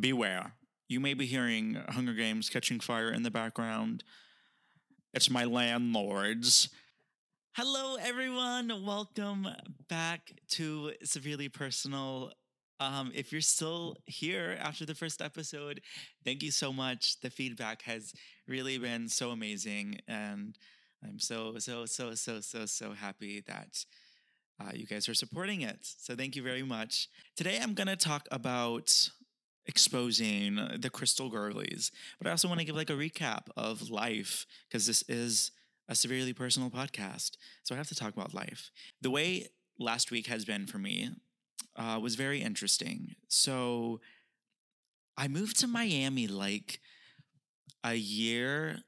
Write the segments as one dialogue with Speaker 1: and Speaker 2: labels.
Speaker 1: beware. You may be hearing Hunger Games catching fire in the background. It's my landlords. Hello, everyone. Welcome back to Severely Personal. Um, if you're still here after the first episode, thank you so much. The feedback has really been so amazing. And I'm so, so, so, so, so, so happy that uh, you guys are supporting it. So thank you very much. Today, I'm going to talk about exposing the crystal girlies, but I also want to give like a recap of life because this is a severely personal podcast. So I have to talk about life. The way last week has been for me uh, was very interesting. So I moved to Miami like a year,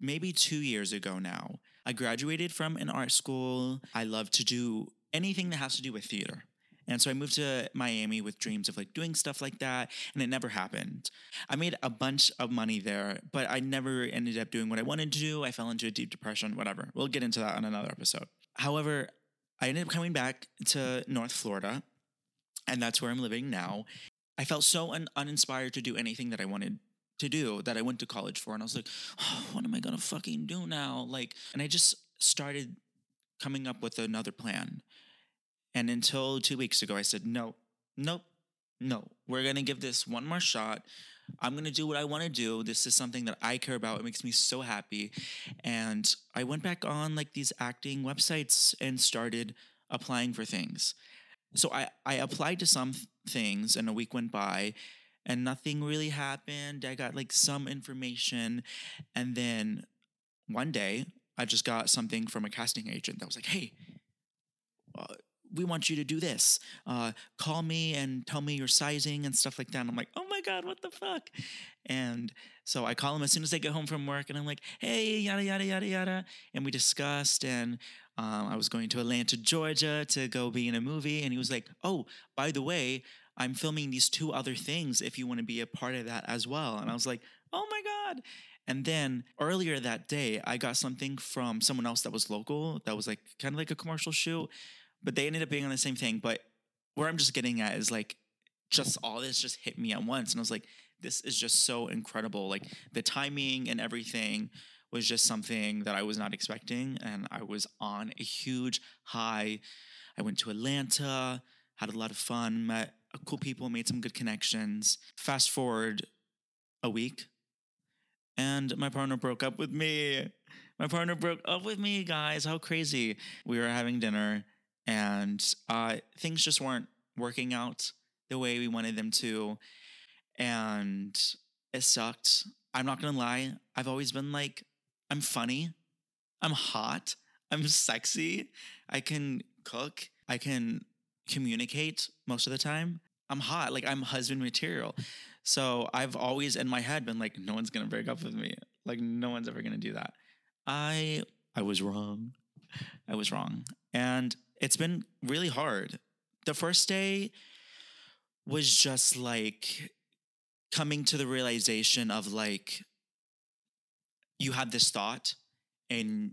Speaker 1: maybe two years ago now. I graduated from an art school. I love to do anything that has to do with theater. And so I moved to Miami with dreams of like doing stuff like that, and it never happened. I made a bunch of money there, but I never ended up doing what I wanted to do. I fell into a deep depression, whatever. We'll get into that on another episode. However, I ended up coming back to North Florida, and that's where I'm living now. I felt so un- uninspired to do anything that I wanted to do that I went to college for, and I was like, oh, what am I gonna fucking do now? Like, and I just started coming up with another plan. And until two weeks ago, I said, no, nope, no, we're going to give this one more shot. I'm going to do what I want to do. This is something that I care about. It makes me so happy. And I went back on like these acting websites and started applying for things. So I, I applied to some things and a week went by and nothing really happened. I got like some information. And then one day I just got something from a casting agent that was like, hey, uh, we want you to do this. Uh, call me and tell me your sizing and stuff like that. And I'm like, oh my God, what the fuck? And so I call him as soon as I get home from work and I'm like, hey, yada, yada, yada, yada. And we discussed and um, I was going to Atlanta, Georgia to go be in a movie. And he was like, oh, by the way, I'm filming these two other things if you want to be a part of that as well. And I was like, oh my God. And then earlier that day, I got something from someone else that was local that was like kind of like a commercial shoot but they ended up being on the same thing. But where I'm just getting at is like, just all this just hit me at once. And I was like, this is just so incredible. Like the timing and everything was just something that I was not expecting. And I was on a huge high. I went to Atlanta, had a lot of fun, met cool people, made some good connections. Fast forward a week, and my partner broke up with me. My partner broke up with me, guys. How crazy. We were having dinner and uh, things just weren't working out the way we wanted them to, and it sucked. I'm not gonna lie. I've always been like, I'm funny, I'm hot, I'm sexy, I can cook, I can communicate most of the time. I'm hot, like I'm husband material. So I've always in my head been like, no one's gonna break up with me. Like no one's ever gonna do that. I I was wrong. I was wrong. And it's been really hard. The first day was just like coming to the realization of like you had this thought and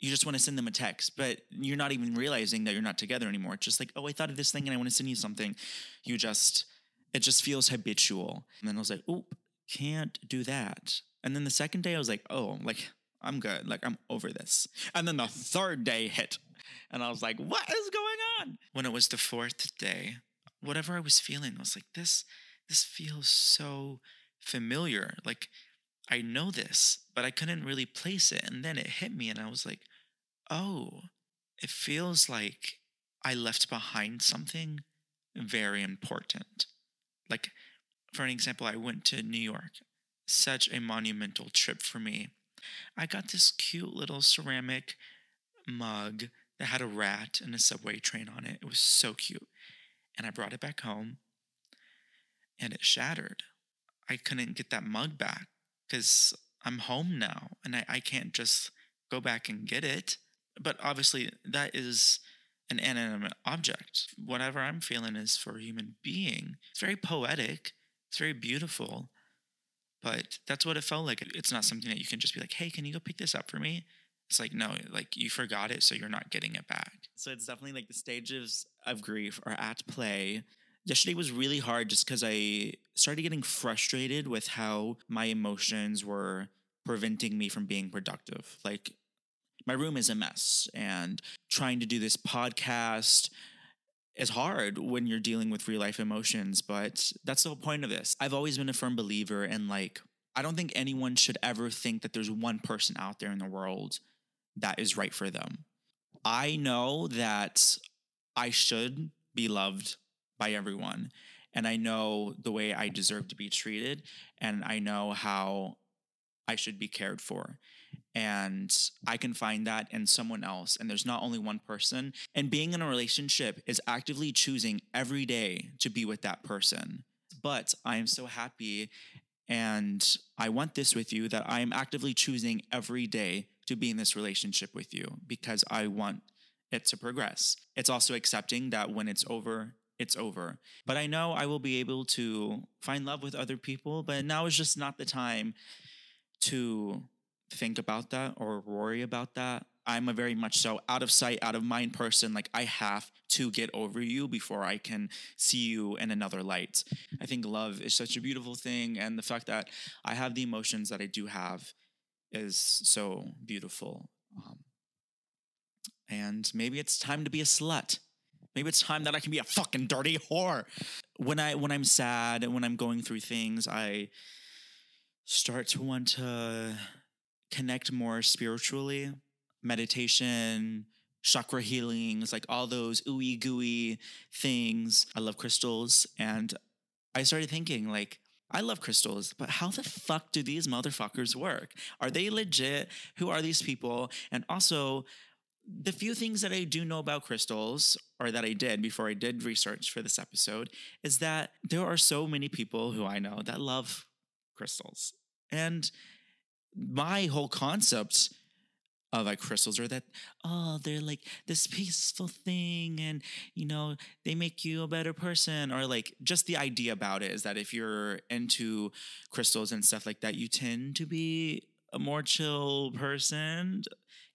Speaker 1: you just want to send them a text, but you're not even realizing that you're not together anymore. It's just like, oh, I thought of this thing and I want to send you something. You just, it just feels habitual. And then I was like, oh, can't do that. And then the second day, I was like, oh, like, I'm good. Like, I'm over this. And then the third day hit. And I was like, what is going on? When it was the fourth day, whatever I was feeling, I was like, this, this feels so familiar. Like I know this, but I couldn't really place it. And then it hit me and I was like, oh, it feels like I left behind something very important. Like, for an example, I went to New York, such a monumental trip for me. I got this cute little ceramic mug that had a rat and a subway train on it. It was so cute. And I brought it back home and it shattered. I couldn't get that mug back because I'm home now and I, I can't just go back and get it. But obviously, that is an inanimate object. Whatever I'm feeling is for a human being. It's very poetic, it's very beautiful, but that's what it felt like. It's not something that you can just be like, hey, can you go pick this up for me? It's like, no, like you forgot it, so you're not getting it back. So it's definitely like the stages of grief are at play yesterday was really hard just because I started getting frustrated with how my emotions were preventing me from being productive. Like, my room is a mess, and trying to do this podcast is hard when you're dealing with real life emotions, but that's the whole point of this. I've always been a firm believer in like, I don't think anyone should ever think that there's one person out there in the world that is right for them. I know that I should be loved by everyone. And I know the way I deserve to be treated, and I know how I should be cared for. And I can find that in someone else. And there's not only one person. And being in a relationship is actively choosing every day to be with that person. But I am so happy and I want this with you that I am actively choosing every day to be in this relationship with you because I want it to progress. It's also accepting that when it's over, it's over. But I know I will be able to find love with other people, but now is just not the time to think about that or worry about that. I'm a very much so out of sight, out of mind person. Like I have to get over you before I can see you in another light. I think love is such a beautiful thing. And the fact that I have the emotions that I do have is so beautiful. Um, and maybe it's time to be a slut. Maybe it's time that I can be a fucking dirty whore. When I when I'm sad and when I'm going through things, I start to want to connect more spiritually. Meditation, chakra healings, like all those ooey gooey things. I love crystals. And I started thinking, like, I love crystals, but how the fuck do these motherfuckers work? Are they legit? Who are these people? And also, the few things that I do know about crystals, or that I did before I did research for this episode, is that there are so many people who I know that love crystals. And my whole concept of like crystals are that oh they're like this peaceful thing and you know they make you a better person or like just the idea about it is that if you're into crystals and stuff like that you tend to be a more chill person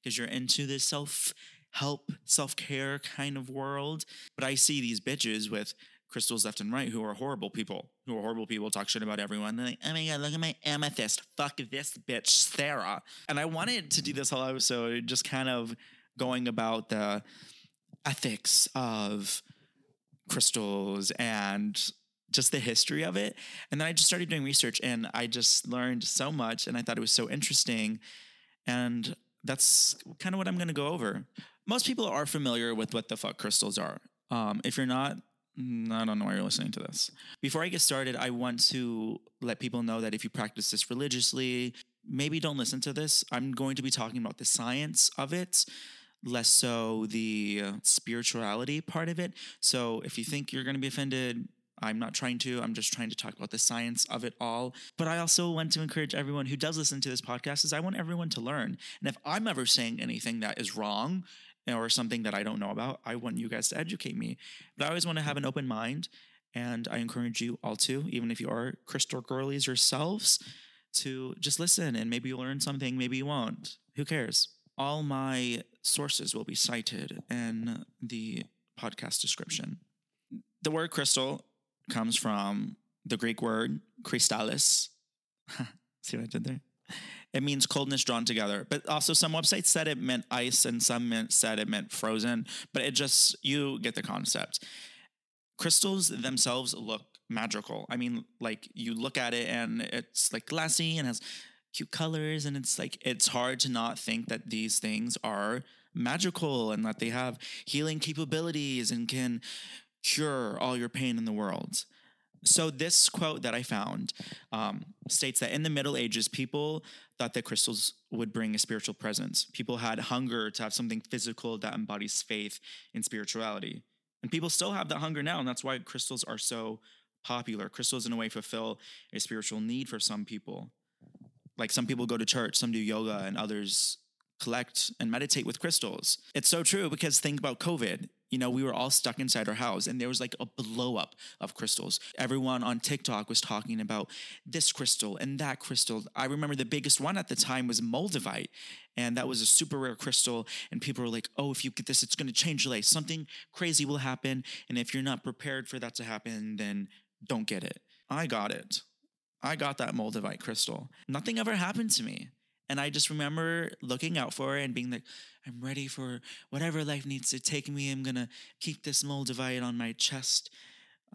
Speaker 1: because you're into this self help, self care kind of world. But I see these bitches with crystals left and right who are horrible people, who are horrible people, talk shit about everyone. They're like, oh my God, look at my amethyst. Fuck this bitch, Sarah. And I wanted to do this whole episode just kind of going about the ethics of crystals and just the history of it. And then I just started doing research and I just learned so much and I thought it was so interesting. And that's kind of what I'm going to go over. Most people are familiar with what the fuck crystals are. Um, if you're not, Mm, I don't know why you're listening to this. Before I get started, I want to let people know that if you practice this religiously, maybe don't listen to this. I'm going to be talking about the science of it, less so the spirituality part of it. So if you think you're going to be offended, I'm not trying to. I'm just trying to talk about the science of it all. But I also want to encourage everyone who does listen to this podcast is I want everyone to learn. And if I'm ever saying anything that is wrong or something that I don't know about, I want you guys to educate me. But I always want to have an open mind. And I encourage you all to, even if you are crystal girlies yourselves, to just listen and maybe you'll learn something, maybe you won't. Who cares? All my sources will be cited in the podcast description. The word crystal comes from the Greek word crystallis. See what I did there? It means coldness drawn together. But also, some websites said it meant ice and some meant, said it meant frozen. But it just, you get the concept. Crystals themselves look magical. I mean, like you look at it and it's like glassy and has cute colors. And it's like, it's hard to not think that these things are magical and that they have healing capabilities and can cure all your pain in the world. So, this quote that I found um, states that in the Middle Ages, people thought that crystals would bring a spiritual presence. People had hunger to have something physical that embodies faith in spirituality. And people still have that hunger now. And that's why crystals are so popular. Crystals, in a way, fulfill a spiritual need for some people. Like some people go to church, some do yoga, and others collect and meditate with crystals. It's so true because think about COVID you know, we were all stuck inside our house and there was like a blow up of crystals. Everyone on TikTok was talking about this crystal and that crystal. I remember the biggest one at the time was Moldavite. And that was a super rare crystal. And people were like, oh, if you get this, it's going to change your life. Something crazy will happen. And if you're not prepared for that to happen, then don't get it. I got it. I got that Moldavite crystal. Nothing ever happened to me. And I just remember looking out for it and being like, I'm ready for whatever life needs to take me. I'm going to keep this Moldavite on my chest.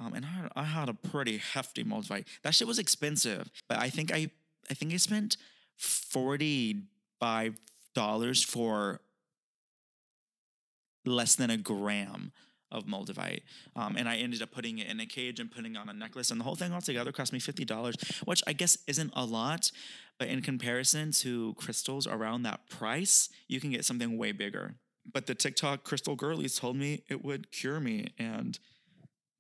Speaker 1: Um, and I, I had a pretty hefty Moldavite. That shit was expensive, but I think I, I think I spent $45 for less than a gram of Moldavite. Um, and I ended up putting it in a cage and putting on a necklace. And the whole thing altogether cost me $50, which I guess isn't a lot. But in comparison to crystals around that price, you can get something way bigger. But the TikTok crystal girlies told me it would cure me. And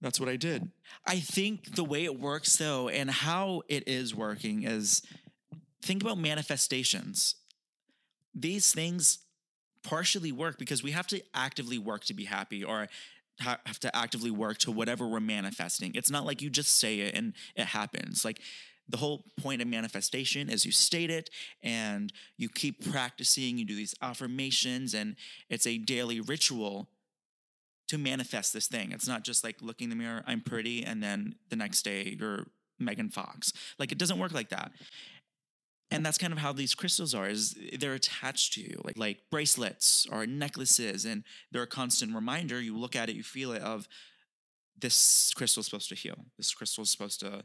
Speaker 1: that's what I did. I think the way it works, though, and how it is working is think about manifestations. These things partially work because we have to actively work to be happy or have to actively work to whatever we're manifesting. It's not like you just say it and it happens. Like the whole point of manifestation is you state it and you keep practicing, you do these affirmations, and it's a daily ritual to manifest this thing. It's not just like looking in the mirror, I'm pretty, and then the next day you're Megan Fox. Like it doesn't work like that and that's kind of how these crystals are is they're attached to you like like bracelets or necklaces and they're a constant reminder. You look at it you feel it of this crystal is supposed to heal. This crystal is supposed to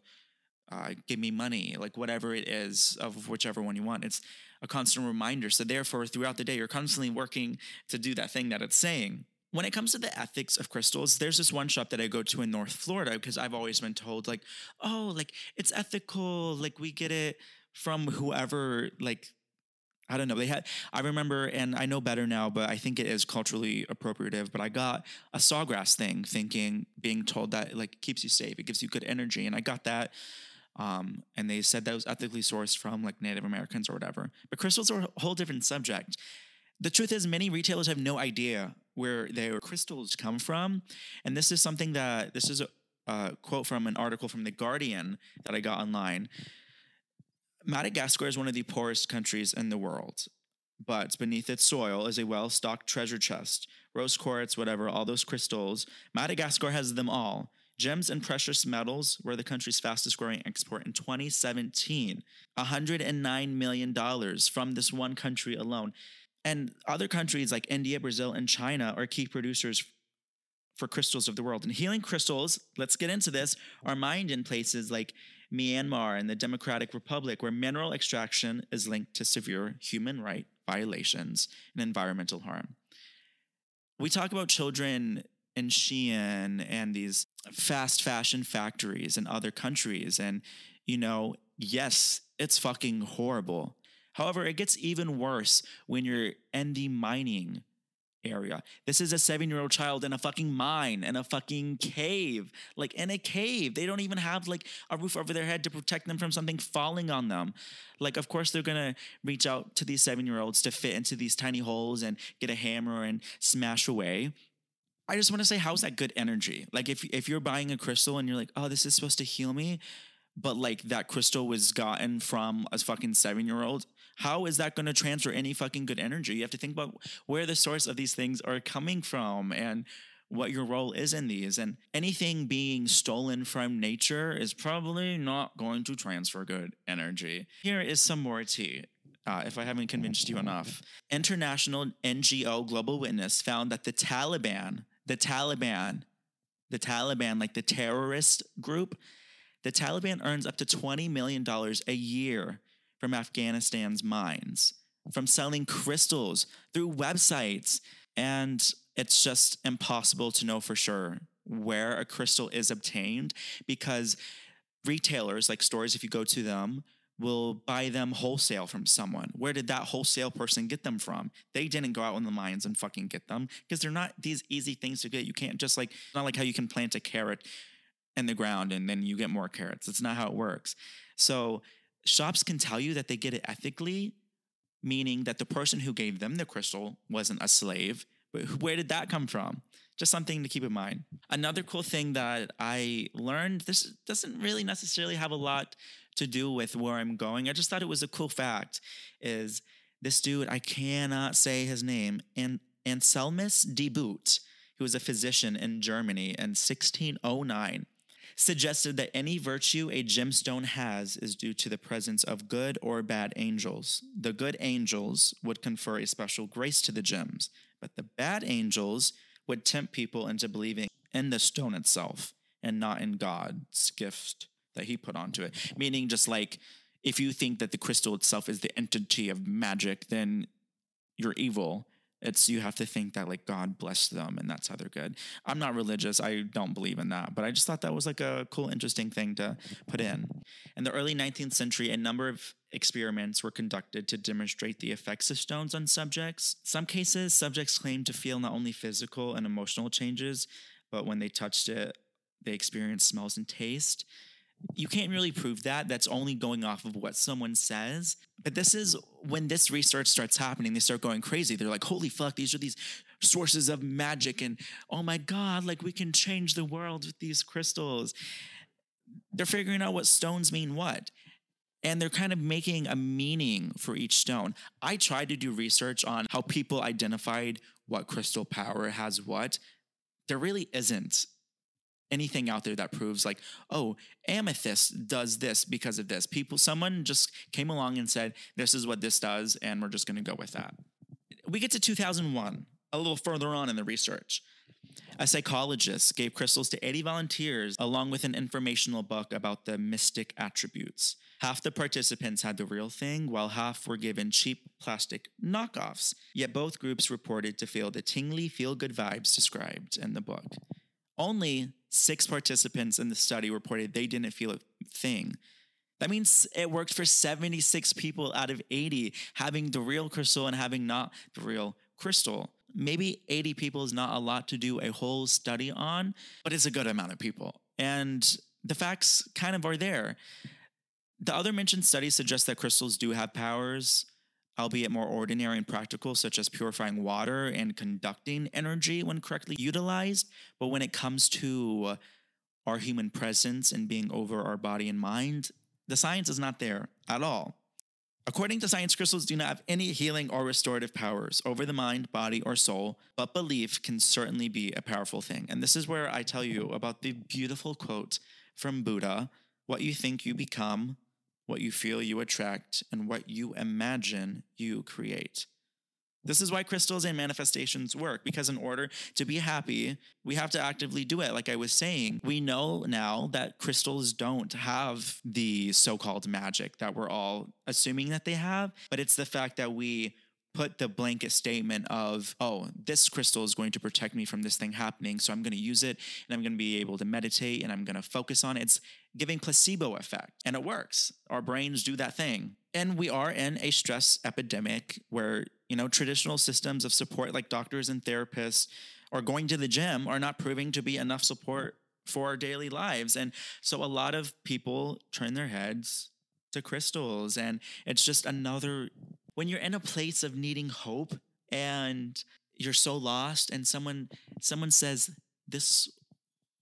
Speaker 1: uh, give me money like whatever it is of whichever one you want. It's a constant reminder. So therefore throughout the day you're constantly working to do that thing that it's saying. When it comes to the ethics of crystals, there's this one shop that I go to in North Florida because I've always been told, like, oh, like it's ethical, like we get it from whoever like I don't know. They had I remember and I know better now, but I think it is culturally appropriative. But I got a sawgrass thing thinking being told that like keeps you safe, it gives you good energy. And I got that. Um, and they said that was ethically sourced from like Native Americans or whatever. But crystals are a whole different subject. The truth is, many retailers have no idea where their crystals come from. And this is something that this is a, a quote from an article from The Guardian that I got online. Madagascar is one of the poorest countries in the world, but beneath its soil is a well stocked treasure chest. Rose quartz, whatever, all those crystals. Madagascar has them all. Gems and precious metals were the country's fastest growing export in 2017. $109 million from this one country alone. And other countries like India, Brazil, and China are key producers for crystals of the world. And healing crystals, let's get into this, are mined in places like Myanmar and the Democratic Republic, where mineral extraction is linked to severe human right violations and environmental harm. We talk about children in Shein and these fast fashion factories in other countries. And, you know, yes, it's fucking horrible. However, it gets even worse when you're in the mining area. This is a seven year old child in a fucking mine, in a fucking cave, like in a cave. They don't even have like a roof over their head to protect them from something falling on them. Like, of course, they're gonna reach out to these seven year olds to fit into these tiny holes and get a hammer and smash away. I just want to say, how's that good energy? Like, if if you're buying a crystal and you're like, oh, this is supposed to heal me, but like that crystal was gotten from a fucking seven year old, how is that going to transfer any fucking good energy? You have to think about where the source of these things are coming from and what your role is in these. And anything being stolen from nature is probably not going to transfer good energy. Here is some more tea. Uh, if I haven't convinced you enough, international NGO Global Witness found that the Taliban, the Taliban, the Taliban, like the terrorist group, the Taliban earns up to $20 million a year from Afghanistan's mines, from selling crystals through websites. And it's just impossible to know for sure where a crystal is obtained because retailers, like stores, if you go to them, will buy them wholesale from someone. Where did that wholesale person get them from? They didn't go out in the mines and fucking get them because they're not these easy things to get. You can't just like, not like how you can plant a carrot in the ground and then you get more carrots. That's not how it works. So shops can tell you that they get it ethically, meaning that the person who gave them the crystal wasn't a slave. But where did that come from? just something to keep in mind. Another cool thing that I learned this doesn't really necessarily have a lot to do with where I'm going. I just thought it was a cool fact is this dude, I cannot say his name, and Anselmus de Boodt, who was a physician in Germany in 1609, suggested that any virtue a gemstone has is due to the presence of good or bad angels. The good angels would confer a special grace to the gems, but the bad angels would tempt people into believing in the stone itself and not in God's gift that he put onto it. Meaning, just like if you think that the crystal itself is the entity of magic, then you're evil. It's you have to think that like God blessed them and that's how they're good. I'm not religious. I don't believe in that, but I just thought that was like a cool, interesting thing to put in. In the early 19th century, a number of experiments were conducted to demonstrate the effects of stones on subjects. Some cases, subjects claimed to feel not only physical and emotional changes, but when they touched it, they experienced smells and taste you can't really prove that. That's only going off of what someone says. But this is when this research starts happening, they start going crazy. They're like, holy fuck, these are these sources of magic. And oh my God, like we can change the world with these crystals. They're figuring out what stones mean what. And they're kind of making a meaning for each stone. I tried to do research on how people identified what crystal power has what. There really isn't anything out there that proves like oh amethyst does this because of this people someone just came along and said this is what this does and we're just going to go with that we get to 2001 a little further on in the research a psychologist gave crystals to 80 volunteers along with an informational book about the mystic attributes. Half the participants had the real thing, while half were given cheap plastic knockoffs. Yet both groups reported to feel the tingly, feel good vibes described in the book. Only six participants in the study reported they didn't feel a thing. That means it worked for 76 people out of 80 having the real crystal and having not the real crystal. Maybe 80 people is not a lot to do a whole study on, but it's a good amount of people. And the facts kind of are there. The other mentioned studies suggest that crystals do have powers albeit more ordinary and practical, such as purifying water and conducting energy when correctly utilized. But when it comes to our human presence and being over our body and mind, the science is not there at all. According to science, crystals do not have any healing or restorative powers over the mind, body, or soul, but belief can certainly be a powerful thing. And this is where I tell you about the beautiful quote from Buddha What you think you become, what you feel you attract, and what you imagine you create. This is why crystals and manifestations work because, in order to be happy, we have to actively do it. Like I was saying, we know now that crystals don't have the so called magic that we're all assuming that they have, but it's the fact that we put the blanket statement of, oh, this crystal is going to protect me from this thing happening. So I'm going to use it and I'm going to be able to meditate and I'm going to focus on it. It's giving placebo effect and it works. Our brains do that thing. And we are in a stress epidemic where, you know, traditional systems of support like doctors and therapists or going to the gym are not proving to be enough support for our daily lives. And so a lot of people turn their heads to crystals and it's just another when you're in a place of needing hope and you're so lost and someone someone says this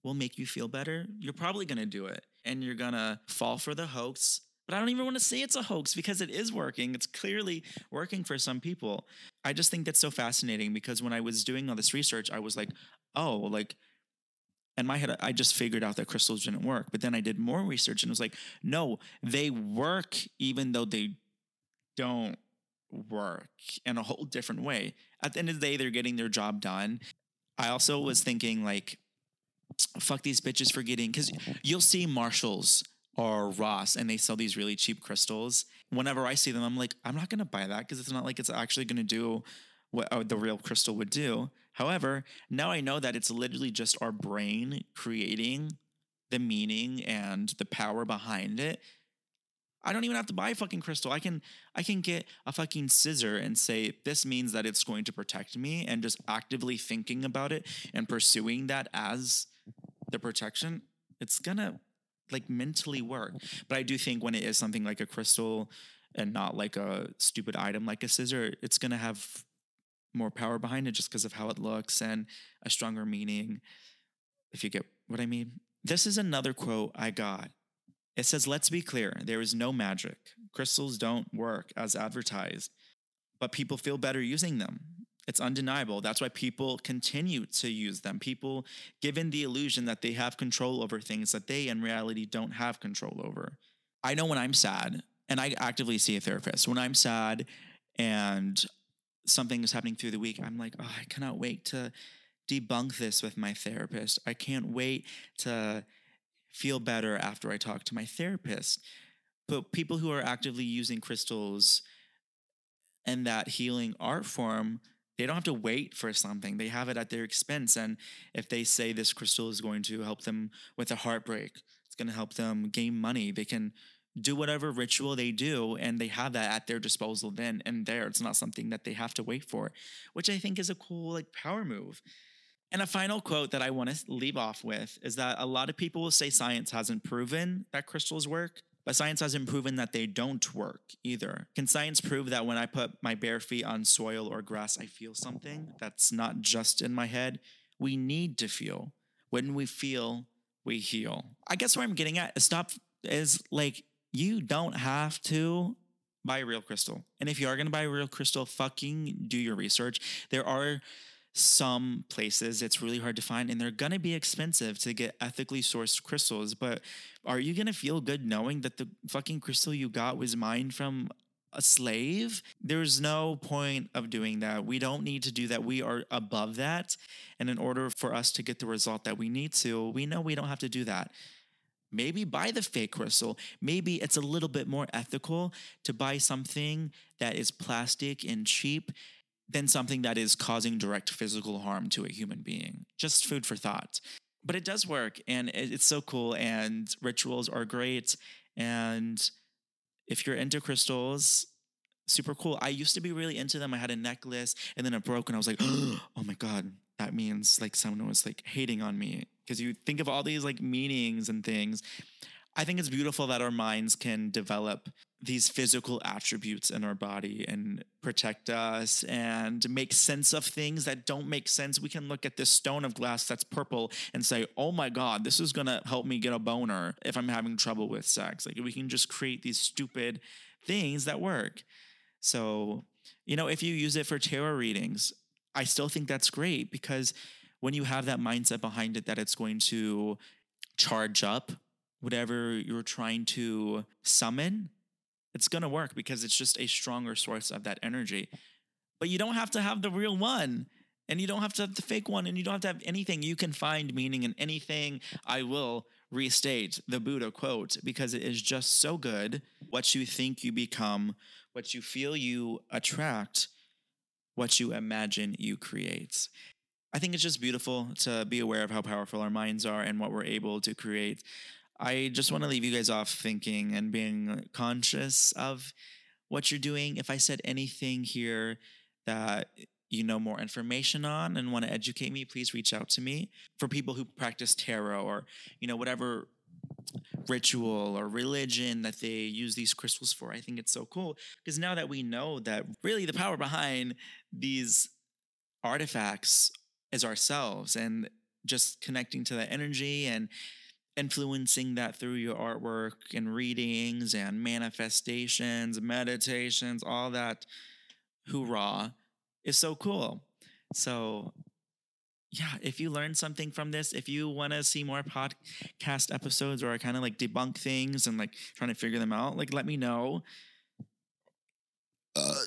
Speaker 1: will make you feel better you're probably going to do it and you're going to fall for the hoax but I don't even want to say it's a hoax because it is working. It's clearly working for some people. I just think that's so fascinating because when I was doing all this research, I was like, oh, like, in my head, I just figured out that crystals didn't work. But then I did more research and was like, no, they work even though they don't work in a whole different way. At the end of the day, they're getting their job done. I also was thinking like, fuck these bitches for getting because you'll see Marshalls or Ross and they sell these really cheap crystals. Whenever I see them, I'm like, I'm not gonna buy that because it's not like it's actually gonna do what uh, the real crystal would do. However, now I know that it's literally just our brain creating the meaning and the power behind it I don't even have to buy a fucking crystal. I can I can get a fucking scissor and say this means that it's going to protect me and just actively thinking about it and pursuing that as the protection, it's gonna like mentally work. But I do think when it is something like a crystal and not like a stupid item like a scissor, it's gonna have more power behind it just because of how it looks and a stronger meaning, if you get what I mean. This is another quote I got. It says, Let's be clear, there is no magic. Crystals don't work as advertised, but people feel better using them. It's undeniable. That's why people continue to use them. People given the illusion that they have control over things that they in reality don't have control over. I know when I'm sad, and I actively see a therapist, when I'm sad and something is happening through the week, I'm like, oh, I cannot wait to debunk this with my therapist. I can't wait to feel better after I talk to my therapist. But people who are actively using crystals and that healing art form, they don't have to wait for something. They have it at their expense. And if they say this crystal is going to help them with a heartbreak, it's going to help them gain money, they can do whatever ritual they do and they have that at their disposal then and there. It's not something that they have to wait for, which I think is a cool like power move. And a final quote that I want to leave off with is that a lot of people will say science hasn't proven that crystals work, but science hasn't proven that they don't work either. Can science prove that when I put my bare feet on soil or grass, I feel something that's not just in my head? We need to feel. When we feel, we heal. I guess where I'm getting at is stop is like you don't have to buy a real crystal. And if you are going to buy a real crystal, fucking do your research. There are some places it's really hard to find and they're going to be expensive to get ethically sourced crystals but are you going to feel good knowing that the fucking crystal you got was mined from a slave? There's no point of doing that. We don't need to do that. We are above that and in order for us to get the result that we need to we know we don't have to do that. Maybe buy the fake crystal. Maybe it's a little bit more ethical to buy something that is plastic and cheap than something that is causing direct physical harm to a human being. Just food for thought. But it does work and it's so cool, and rituals are great. And if you're into crystals, super cool. I used to be really into them. I had a necklace and then it broke, and I was like, oh my God, that means like someone was like hating on me because you think of all these like meanings and things. I think it's beautiful that our minds can develop these physical attributes in our body and protect us and make sense of things that don't make sense. We can look at this stone of glass that's purple and say, oh my God, this is gonna help me get a boner if I'm having trouble with sex. Like we can just create these stupid things that work. So, you know, if you use it for tarot readings, I still think that's great because when you have that mindset behind it that it's going to charge up whatever you're trying to summon, it's going to work because it's just a stronger source of that energy. But you don't have to have the real one. And you don't have to have the fake one, and you don't have to have anything. You can find meaning in anything. I will restate the Buddha quote because it is just so good. What you think you become, what you feel you attract, what you imagine you create. I think it's just beautiful to be aware of how powerful our minds are and what we're able to create. I just want to leave you guys off thinking and being conscious of what you're doing. If I said anything here that you know more information on and want to educate me, please reach out to me. For people who practice tarot or, you know, whatever ritual or religion that they use these crystals for. I think it's so cool because now that we know that really the power behind these artifacts is ourselves and just connecting to that energy and influencing that through your artwork and readings and manifestations, meditations, all that hoorah is so cool. So yeah, if you learned something from this, if you want to see more podcast episodes where I kind of like debunk things and like trying to figure them out, like let me know. Uh,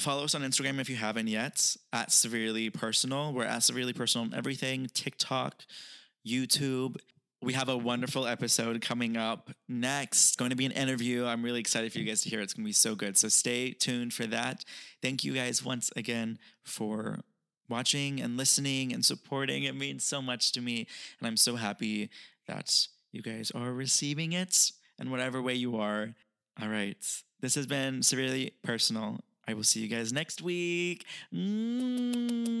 Speaker 1: follow us on Instagram if you haven't yet at severely personal. We're at severely personal on everything TikTok, YouTube. We have a wonderful episode coming up next. It's going to be an interview. I'm really excited for you guys to hear. It's going to be so good. So stay tuned for that. Thank you guys once again for watching and listening and supporting. It means so much to me. And I'm so happy that you guys are receiving it in whatever way you are. All right. This has been severely personal. I will see you guys next week. Mm.